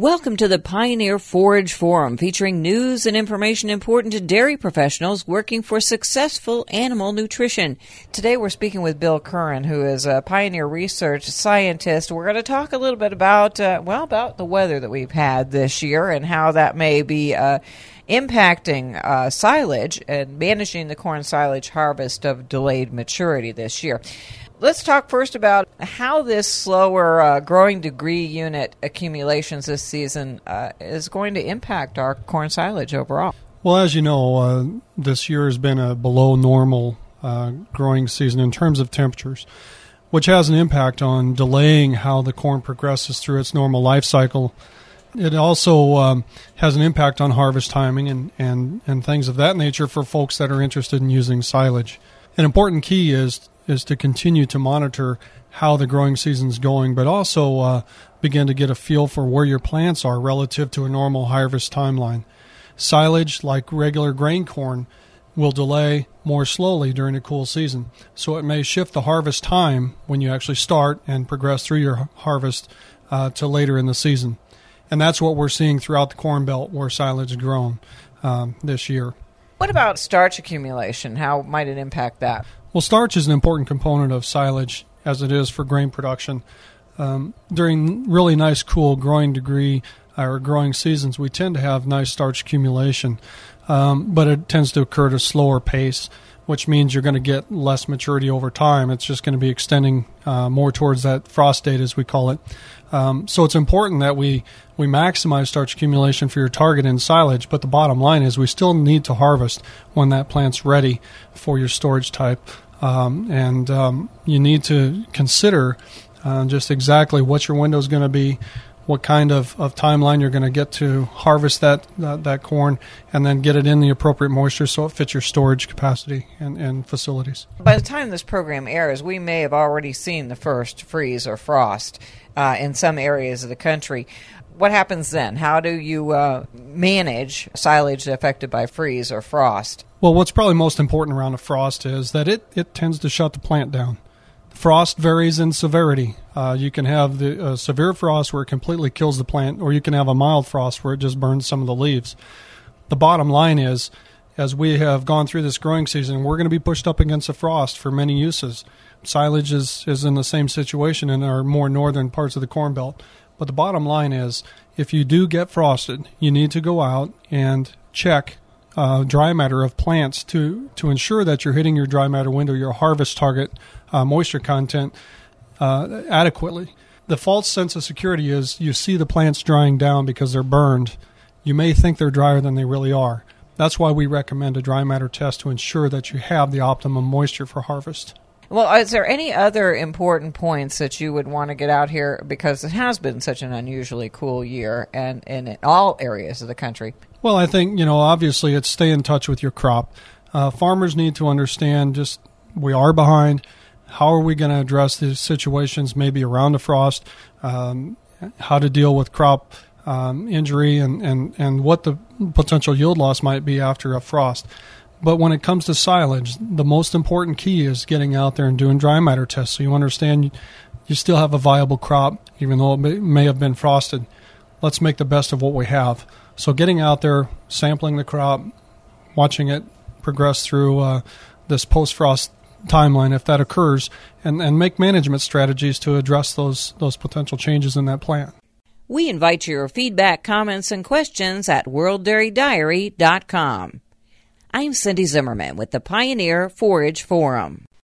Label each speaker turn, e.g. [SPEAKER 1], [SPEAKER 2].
[SPEAKER 1] Welcome to the Pioneer Forage Forum featuring news and information important to dairy professionals working for successful animal nutrition. Today we're speaking with Bill Curran, who is a Pioneer research scientist. We're going to talk a little bit about, uh, well, about the weather that we've had this year and how that may be uh, impacting uh, silage and managing the corn silage harvest of delayed maturity this year. Let's talk first about how this slower uh, growing degree unit accumulations this season uh, is going to impact our corn silage overall.
[SPEAKER 2] Well, as you know, uh, this year has been a below normal uh, growing season in terms of temperatures, which has an impact on delaying how the corn progresses through its normal life cycle. It also um, has an impact on harvest timing and, and, and things of that nature for folks that are interested in using silage. An important key is is to continue to monitor how the growing season's going, but also uh, begin to get a feel for where your plants are relative to a normal harvest timeline. Silage, like regular grain corn, will delay more slowly during a cool season, so it may shift the harvest time when you actually start and progress through your harvest uh, to later in the season. And that's what we're seeing throughout the Corn Belt where silage is grown um, this year.
[SPEAKER 1] What about starch accumulation? How might it impact that?
[SPEAKER 2] Well, starch is an important component of silage, as it is for grain production. Um, during really nice, cool growing degree or growing seasons, we tend to have nice starch accumulation, um, but it tends to occur at a slower pace, which means you're going to get less maturity over time. It's just going to be extending uh, more towards that frost date, as we call it. Um, so it's important that we we maximize starch accumulation for your target in silage. But the bottom line is we still need to harvest when that plant's ready for your storage type, um, and um, you need to consider uh, just exactly what your window is going to be. What kind of, of timeline you're going to get to harvest that, that, that corn and then get it in the appropriate moisture so it fits your storage capacity and, and facilities.
[SPEAKER 1] By the time this program airs, we may have already seen the first freeze or frost uh, in some areas of the country. What happens then? How do you uh, manage silage affected by freeze or frost?
[SPEAKER 2] Well, what's probably most important around a frost is that it, it tends to shut the plant down. Frost varies in severity. Uh, you can have the uh, severe frost where it completely kills the plant, or you can have a mild frost where it just burns some of the leaves. The bottom line is, as we have gone through this growing season, we're going to be pushed up against the frost for many uses. Silage is, is in the same situation in our more northern parts of the Corn Belt. But the bottom line is if you do get frosted, you need to go out and check uh, dry matter of plants to, to ensure that you're hitting your dry matter window, your harvest target uh, moisture content uh, adequately. The false sense of security is you see the plants drying down because they're burned. You may think they're drier than they really are. That's why we recommend a dry matter test to ensure that you have the optimum moisture for harvest.
[SPEAKER 1] Well, is there any other important points that you would want to get out here because it has been such an unusually cool year and, and in all areas of the country?
[SPEAKER 2] Well, I think, you know, obviously it's stay in touch with your crop. Uh, farmers need to understand just we are behind. How are we going to address these situations maybe around the frost? Um, how to deal with crop um, injury and, and, and what the potential yield loss might be after a frost. But when it comes to silage, the most important key is getting out there and doing dry matter tests so you understand you still have a viable crop, even though it may have been frosted. Let's make the best of what we have. So, getting out there, sampling the crop, watching it progress through uh, this post frost timeline if that occurs, and, and make management strategies to address those, those potential changes in that plant.
[SPEAKER 1] We invite your feedback, comments, and questions at worlddairydiary.com. I'm Cindy Zimmerman with the Pioneer Forage Forum.